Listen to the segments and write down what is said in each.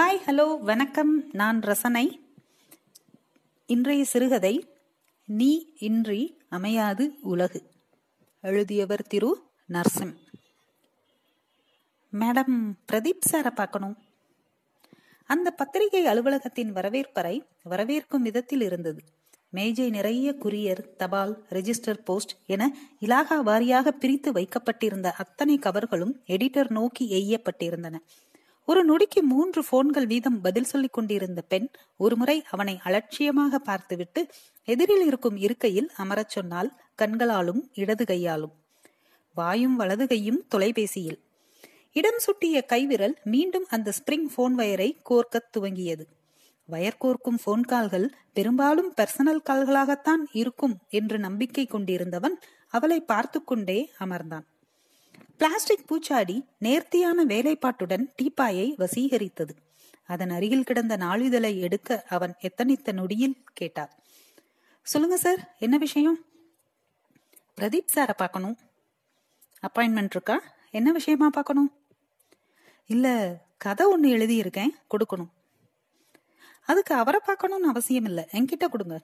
Hi hello வணக்கம். நான் ரசனை. இன்றைய சிறுகதை நீ இன்றி அமையாது உலகு. எழுதியவர் திரு. நர்சிம் மேடம் பிரதீப் சாரை பார்க்கணும். அந்த பத்திரிகை அலுவலகத்தின் வரவேற்பறை வரவேற்கும் விதத்தில் இருந்தது. மேஜை நிறைய குரியர் தபால் ரெஜிஸ்டர் போஸ்ட் என இலாகா வாரியாக பிரித்து வைக்கப்பட்டிருந்த அத்தனை கவர்களும் எடிட்டர் நோக்கி எய்யப்பட்டிருந்தன. ஒரு நொடிக்கு மூன்று போன்கள் வீதம் பதில் சொல்லிக் கொண்டிருந்த பெண் ஒருமுறை அவனை அலட்சியமாக பார்த்துவிட்டு எதிரில் இருக்கும் இருக்கையில் அமரச் சொன்னால் கண்களாலும் இடது கையாலும். வாயும் வலது கையும் தொலைபேசியில். இடம் சுட்டிய கைவிரல் மீண்டும் அந்த ஸ்பிரிங் போன் வயரை கோர்க்கத் துவங்கியது. வயர் கோர்க்கும் போன் கால்கள் பெரும்பாலும் பர்சனல் கால்களாகத்தான் இருக்கும் என்று நம்பிக்கை கொண்டிருந்தவன் அவளை பார்த்து கொண்டே அமர்ந்தான். பிளாஸ்டிக் பூச்சாடி நேர்த்தியான வேலைப்பாட்டுடன் டீப்பாயை வசீகரித்தது. அதன் அருகில் கிடந்த நாளிதழை எடுக்க அவன் எத்தனித்த நொடியில் கேட்டார். சொல்லுங்க சார். என்ன விஷயம்? பிரதீப் சாரை பார்க்கணும். அப்பாயின்மெண்ட் இருக்கா? என்ன விஷயமா பார்க்கணும்? இல்ல கதை ஒண்ணு எழுதியிருக்கேன் கொடுக்கணும். அதுக்கு அவரை பார்க்கணும்னு அவசியம் இல்லை. என்கிட்ட கொடுங்க.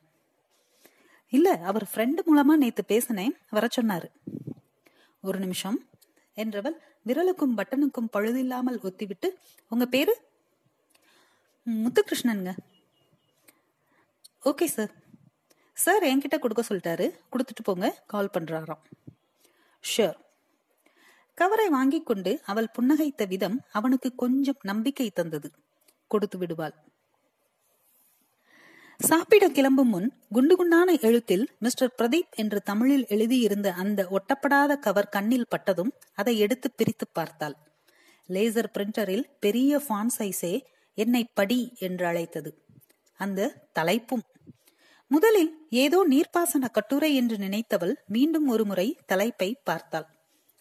இல்ல அவர் ஃப்ரெண்டு மூலமா நேத்து பேசினேன் வர சொன்னாரு. ஒரு நிமிஷம். என்றவள் விரலுக்கும் பட்டனுக்கும் பழுதில்லாமல் ஒத்திவிட்டு உங்க பேரு? முத்துகிருஷ்ணனுங்க. Okay sir. சார் என்கிட்ட கொடுக்க சொல்லிட்டாரு. கொடுத்துட்டு போங்க. கால் பண்றாராம். ஷியோர் கவரை வாங்கி கொண்டு அவள் புன்னகைத்த விதம் அவனுக்கு கொஞ்சம் நம்பிக்கை தந்தது. கொடுத்து விடுவாள். சாப்பிட கிளம்பும் முன் குண்டு குண்டான எழுத்தில் மிஸ்டர் பிரதீப் என்று தமிழில் எழுதியிருந்த அந்த ஒட்டப்படாத கவர் கண்ணில் பட்டதும் அதை எடுத்து பிரித்து பார்த்தாள். லேசர் பிரிண்டரில் பெரிய ஃபான் சைஸே என்னை படி என்று அழைத்தது. அந்த தலைப்பும். முதலில் ஏதோ நீர்ப்பாசன கட்டுரை என்று நினைத்தவள் மீண்டும் ஒருமுறை தலைப்பை பார்த்தாள்.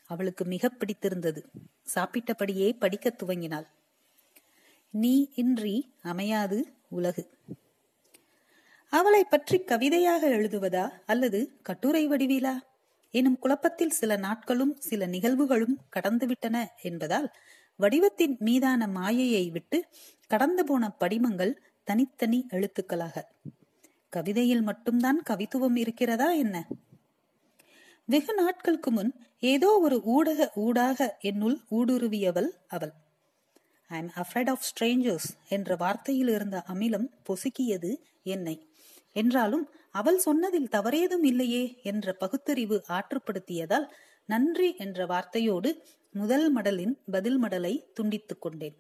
அவளுக்கு மிக பிடித்திருந்தது. சாப்பிட்டபடியே படிக்கத் துவங்கினாள். நீ இன்றி அமையாது உலகு. அவளை பற்றி கவிதையாக எழுதுவதா அல்லது கட்டுரை வடிவிலா? எனும் குழப்பத்தில் சில நாட்களும் சில நிகழ்வுகளும் கடந்துவிட்டன என்பதால் வடிவத்தின் மீதான மாயையை விட்டு கடந்து போன படிமங்கள் தனித்தனி எழுத்துக்களாக. கவிதையில் மட்டும்தான் கவித்துவம் இருக்கிறதா என்ன? வெகு நாட்களுக்கு முன் ஏதோ ஒரு ஊடக ஊடாக என்னுள் ஊடுருவியவள் அவள். I am afraid of strangers என்ற வார்த்தையில் இருந்த அமிலம் பொசுக்கியது என்னை. என்றாலும் அவள் சொன்னதில் தவறேதும் இல்லையே என்ற பகுத்தறிவு ஆற்றுப்படுத்தியதால் நன்றி என்ற வார்த்தையோடு முதல் மடலின் பதில் மடலை துண்டித்துக் கொண்டேன்.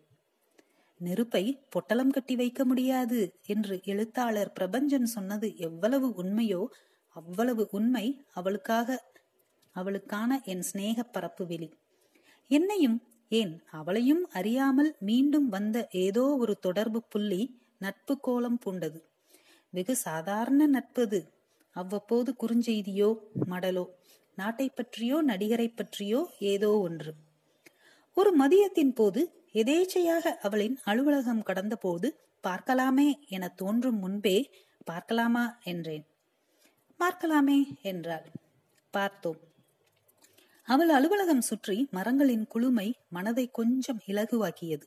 நெருப்பை பொட்டலம் கட்டி வைக்க முடியாது என்று எழுத்தாளர் பிரபஞ்சன் சொன்னது எவ்வளவு உண்மையோ அவ்வளவு உண்மை அவளுக்காக அவளுக்கான என் சிநேக பரப்பு வெளி. என்னையும் ஏன் அவளையும் அறியாமல் மீண்டும் வந்த ஏதோ ஒரு தொடர்பு புள்ளி நட்பு கோலம் பூண்டது. வெகு சாதாரண நட்பது அவ்வப்போது குறுஞ்செய்தியோ மடலோ நாட்டை பற்றியோ நடிகரை பற்றியோ ஏதோ ஒன்று. ஒரு மதியத்தின் போது எதேச்சையாக அவளின் அலுவலகம் கடந்த போது பார்க்கலாமே என தோன்றும் முன்பே பார்க்கலாமா என்றேன். பார்க்கலாமே என்றாள். பார்த்தோம். அவள் அலுவலகம் சுற்றி மரங்களின் குளுமை மனதை கொஞ்சம் இலகுவாக்கியது.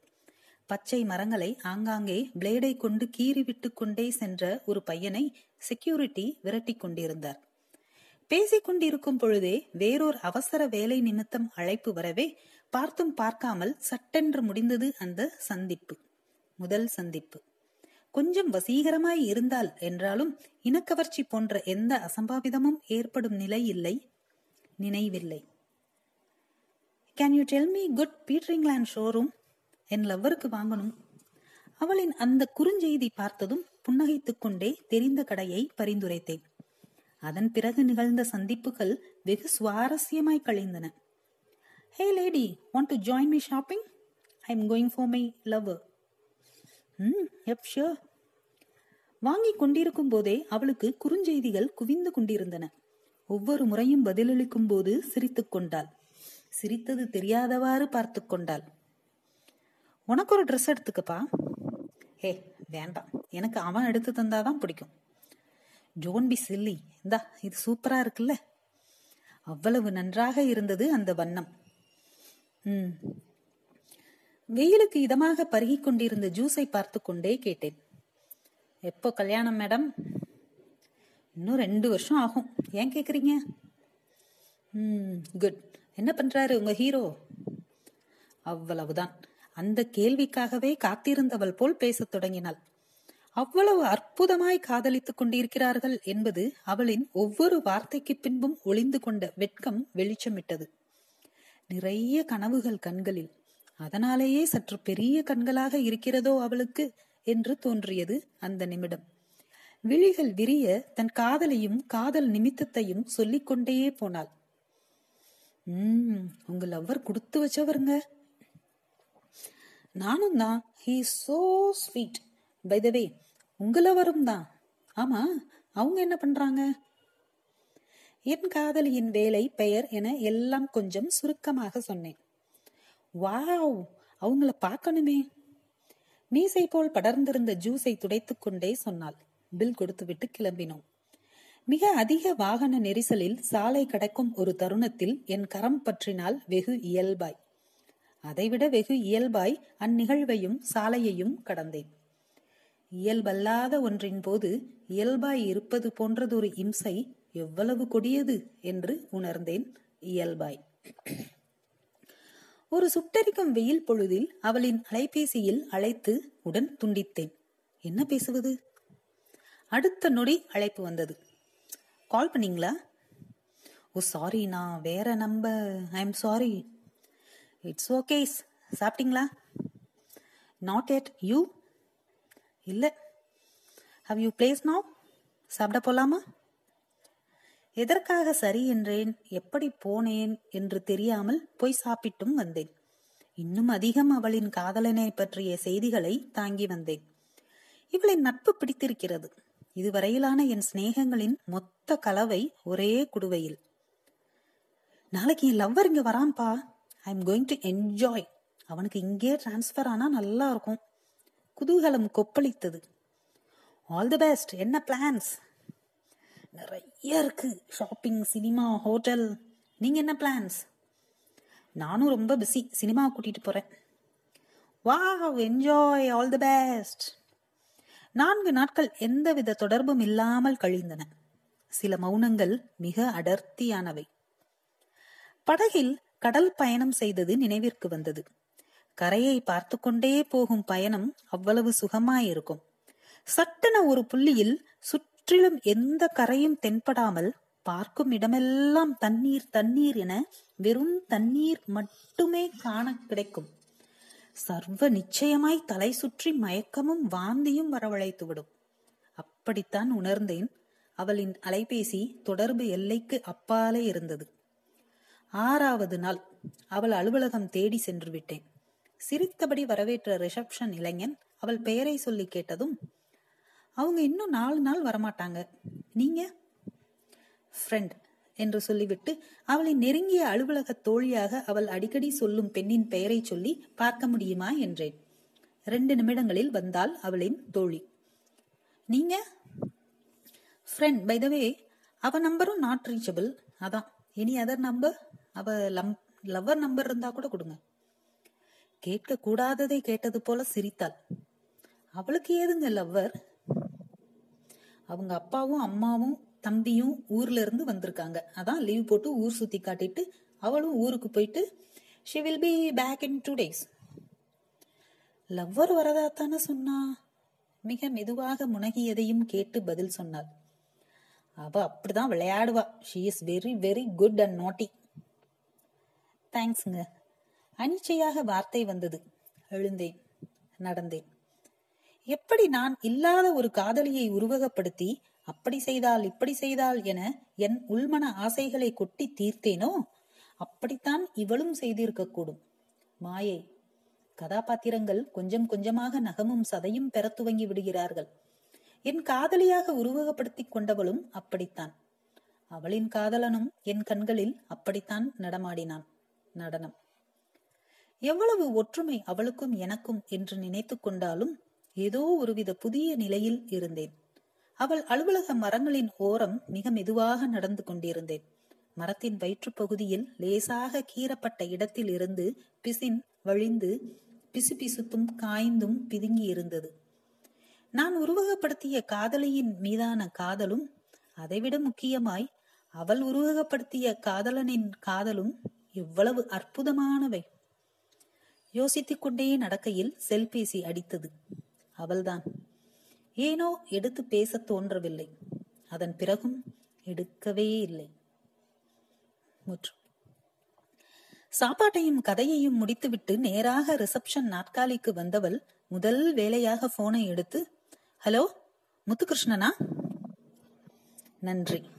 பச்சை மரங்களை ஆங்காங்கே பிளேடை கொண்டு கீறிவிட்டு கொண்டே சென்ற ஒரு பையனை செக்யூரிட்டி விரட்டி கொண்டிருந்தார். பேசிக் கொண்டிருக்கும் பொழுதே வேறொரு அவசர வேலை நிமித்தம் அழைப்பு வரவே பார்த்தும் பார்க்காமல் சட்டென்று முடிந்தது அந்த சந்திப்பு. முதல் சந்திப்பு. கொஞ்சம் வசீகரமாய் இருந்தால் என்றாலும் இனக்கவர்ச்சி போன்ற எந்த அசம்பாவிதமும் ஏற்படும் நிலை இல்லை நினைவில்லை. Can you tell me good பீட்ரிங்லேண்ட் showroom என் லவ்வருக்கு வாங்கணும். அவளின் அந்த குறுஞ்செய்தி பார்த்ததும் புன்னகைத்துக் கொண்டே தெரிந்த கடையை பரிந்துரைத்தேன். அதன் பிறகு நிகழ்ந்த சந்திப்புகள் வெகு சுவாரஸ்யமாய் கழிந்தன. Hey lady want to join me shopping I am going for my lover hmm எப் ஷியோர் வாங்கி கொண்டிருக்கும் போதே அவளுக்கு குறுஞ்செய்திகள் குவிந்து கொண்டிருந்தன. ஒவ்வொரு முறையும் பதிலளிக்கும் போது சிரித்துக் கொண்டாள். சிரித்தது தெரியாதவாறு பார்த்து கொண்டாள். உனக்கு ஒரு ட்ரெஸ் எடுத்துக்கப்பா. ஏ வேண்டாம். எனக்கு அவன் எடுத்து தந்தாதான் பிடிக்கும். ஜோன் பி சில்லி இந்தா இது சூப்பரா இருக்குல்ல? அவ்வளவு நன்றாக இருந்தது அந்த வண்ணம். ம். வெயிலுக்கு இதமாக பருகி கொண்டிருந்த ஜூஸை பார்த்து கொண்டே கேட்டேன். எப்போ கல்யாணம் மேடம்? இன்னும் ரெண்டு வருஷம் ஆகும். ஏன் கேக்குறீங்க? ம் குட் என்ன பண்றாரு உங்க ஹீரோ? அவ்வளவுதான். அந்த கேள்விக்காகவே காத்திருந்தவள் போல் பேசத் தொடங்கினாள். அவ்வளவு அற்புதமாய் காதலித்துக் கொண்டிருக்கிறார்கள் என்பது அவளின் ஒவ்வொரு வார்த்தைக்கு பின்பும் ஒளிந்து கொண்ட வெட்கம் வெளிச்சமிட்டது. நிறைய கனவுகள் கண்களில். அதனாலேயே சற்று பெரிய கண்களாக இருக்கிறதோ அவளுக்கு என்று தோன்றியது அந்த நிமிடம். விழிகள் விரிய தன் காதலையும் காதல் நிமித்தத்தையும் சொல்லிக்கொண்டே போனாள். உம் உங்க லவ்வர் கொடுத்து வச்சவருங்க. நானும் தான். He so sweet by the way உங்களவரும் தான். ஆமா அவங்க என்ன பண்றாங்க? என் காதலியின் வேலை பெயர் என எல்லாம் கொஞ்சம் சுருக்கமாக சொன்னேன். வாவ் அவங்கள பார்க்கணுமே. மீசை போல் படர்ந்திருந்த ஜூஸை துடைத்துக் கொண்டே சொன்னாள். பில் கொடுத்துவிட்டு கிளம்பினோம். மிக அதிக வாகன நெரிசலில் சாலை கடக்கும் ஒரு தருணத்தில் என் கரம் பற்றினால் வெகு இயல்பாய். அதைவிட வெகு இயல்பாய் அந்நிகழ்வையும் சாலையையும் கடந்தேன். இயல்பல்லாத ஒன்றின் போது இயல்பாய் இருப்பது போன்றதொரு இம்சை எவ்வளவு கொடியது என்று உணர்ந்தேன் இயல்பாய். ஒரு சுட்டரிக்கும் வெயில் பொழுதில் அவளின் அலைபேசியில் அழைத்து உடன் துண்டித்தேன். என்ன பேசுவது? அடுத்த நொடி அழைப்பு வந்தது. கால் பண்ணீங்களா? ஓ சாரி நான் வேற நம்ப I am sorry. It's okay சாப்பிட்டீங்களா? நாட் எட் யூ இல்லை. ஹவ் யூ பிளேஸ் நோ சாப்பிட போலாமா? எதற்காக சரி என்றேன்? எப்படி போனேன் என்று தெரியாமல் போய் சாப்பிட்டும் வந்தேன். இன்னும் அதிகம் அவளின் காதலனை பற்றிய செய்திகளை தாங்கி வந்தேன். இவளின் நட்பு பிடித்திருக்கிறது. இதுவரையிலான என் சிநேகங்களின் மொத்த கலவை ஒரே குடுவையில். நாளைக்கு என் லவ்வர் இங்க வரான்பா I am going to enjoy அவனுக்கு இங்கே டிரான்ஸ்ஃபர் ஆனா நல்லா இருக்கும். குதூகலம் கொப்பளித்தது. ஆல் தி பெஸ்ட் என்ன பிளான்ஸ் நிறைய இருக்கு. ஷாப்பிங் சினிமா ஹோட்டல் நீங்க என்ன பிளான்ஸ் நானும் ரொம்ப பிஸி சினிமா கூட்டிட்டு போறேன். வா என்ஜாய் ஆல் தி பெஸ்ட் நான்கு நாட்கள் எந்தவித தொடர்பும் இல்லாமல் கழிந்தன. சில மௌனங்கள் மிக அடர்த்தியானவை. படகில் கடல் பயணம் செய்தது நினைவிற்கு வந்தது. கரையை பார்த்து கொண்டே போகும் பயணம் அவ்வளவு சுகமாயிருக்கும். சட்டென ஒரு புள்ளியில் சுற்றிலும் எந்த கரையும் தென்படாமல் பார்க்கும் இடமெல்லாம் தண்ணீர் தண்ணீர் என வெறும் தண்ணீர் மட்டுமே காண கிடைக்கும். சர்வ நிச்சயமாய் தலை சுற்றி மயக்கமும் வாந்தியும் வரவழைத்துவிடும் அப்படித்தான் உணர்ந்தேன். அவளின் அலைபேசி தொடர்பு எல்லைக்கு அப்பாலே இருந்தது. ஆறாவது நாள் அவள் அலுவலகம் தேடி சென்று விட்டேன். சிரித்தபடி வரவேற்ற ரிசப்ஷன் இளைஞன் அவள் பெயரை சொல்லி கேட்டதும் அவங்க இன்னும் நாலு நாள் வரமாட்டாங்க. நீங்க? ஃப்ரெண்ட் என்று சொல்லிவிட்டு அவளை நெருங்கிய அலுவலக தோழியாக அவள் அடிக்கடி சொல்லும் பெண்ணின் பெயரை சொல்லி பார்க்க முடியுமா என்றேன். ரெண்டு நிமிடங்களில் வந்தாள் அவளின் தோழி. நீங்க? ஃப்ரெண்ட் பை த வே அவ நம்பரும் நாட் ரீச்சபிள் அதான். எனி அதர் நம்பர் அவ லம் லவ்வர் நம்பர் இருந்தா கூட கொடுங்க. கேட்க கூடாததை கேட்டது போல சிரித்தாள். அவளுக்கு ஏதுங்க லவ்வர் அவங்க அப்பாவும் அம்மாவும் தம்பியும் ஊர்ல இருந்து வந்திருக்காங்க. அதான் லீவ் போட்டு ஊர் சுத்தி காட்டிட்டு அவளும் ஊருக்கு போயிட்டு she will be back in two days lover வரதா தானே சொன்னா? மிக மெதுவாக முனகியதையும் கேட்டு பதில் சொன்னாள். அவ அப்படிதான் விளையாடுவா. She is very very good and naughty தேங்க்ஸுங்க அனிச்சையாக வார்த்தை வந்தது. எழுந்தேன் நடந்தேன். எப்படி நான் இல்லாத ஒரு காதலியை உருவகப்படுத்தி அப்படி செய்தால் இப்படி செய்தால் என என் உள்மன ஆசைகளை கொட்டி தீர்த்தேனோ? அப்படித்தான் இவளும் செய்திருக்க கூடும் மாயை கதாபாத்திரங்கள் கொஞ்சம் கொஞ்சமாக நகமும் சதையும் பெற துவங்கி விடுகிறார்கள். என் காதலியாக உருவகப்படுத்திக் கொண்டவளும் அப்படித்தான். அவளின் காதலனும் என் கண்களில் அப்படித்தான் நடமாடினான். நடனம். எவ்வளவு ஒற்றுமை அவளுக்கும் எனக்கும் என்று நினைத்து கொண்டாலும் ஏதோ ஒருவித புதிய நிலையில் இருந்தேன். அவள் அலுவலக மரங்களின் ஓரம் மிக மெதுவாக நடந்து கொண்டிருந்தேன். மரத்தின் வயிற்று பகுதியில் லேசாக கீறப்பட்ட இடத்தில் இருந்து பிசின் வழிந்து பிசுபிசுத்தும் காய்ந்தும் பிதுங்கி இருந்தது நான் உருவகப்படுத்திய காதலியின் மீதான காதலும் அதைவிட முக்கியமாய் அவள் உருவகப்படுத்திய காதலனின் காதலும் எவ்வளவு அற்புதமானவை. யோசித்துக் கொண்டே நடக்கையில் செல்பேசி அடித்தது. அவள்தான். ஏனோ எடுத்து பேச தோன்றவில்லை. அதன் பிறகும் எடுக்கவே இல்லை. முற்று. சாப்பாட்டையும் கதையையும் முடித்துவிட்டு நேராக ரிசப்ஷன் நாற்காலிக்கு வந்தவள் முதல் வேலையாக போனை எடுத்து ஹலோ முத்துகிருஷ்ணனா? நன்றி.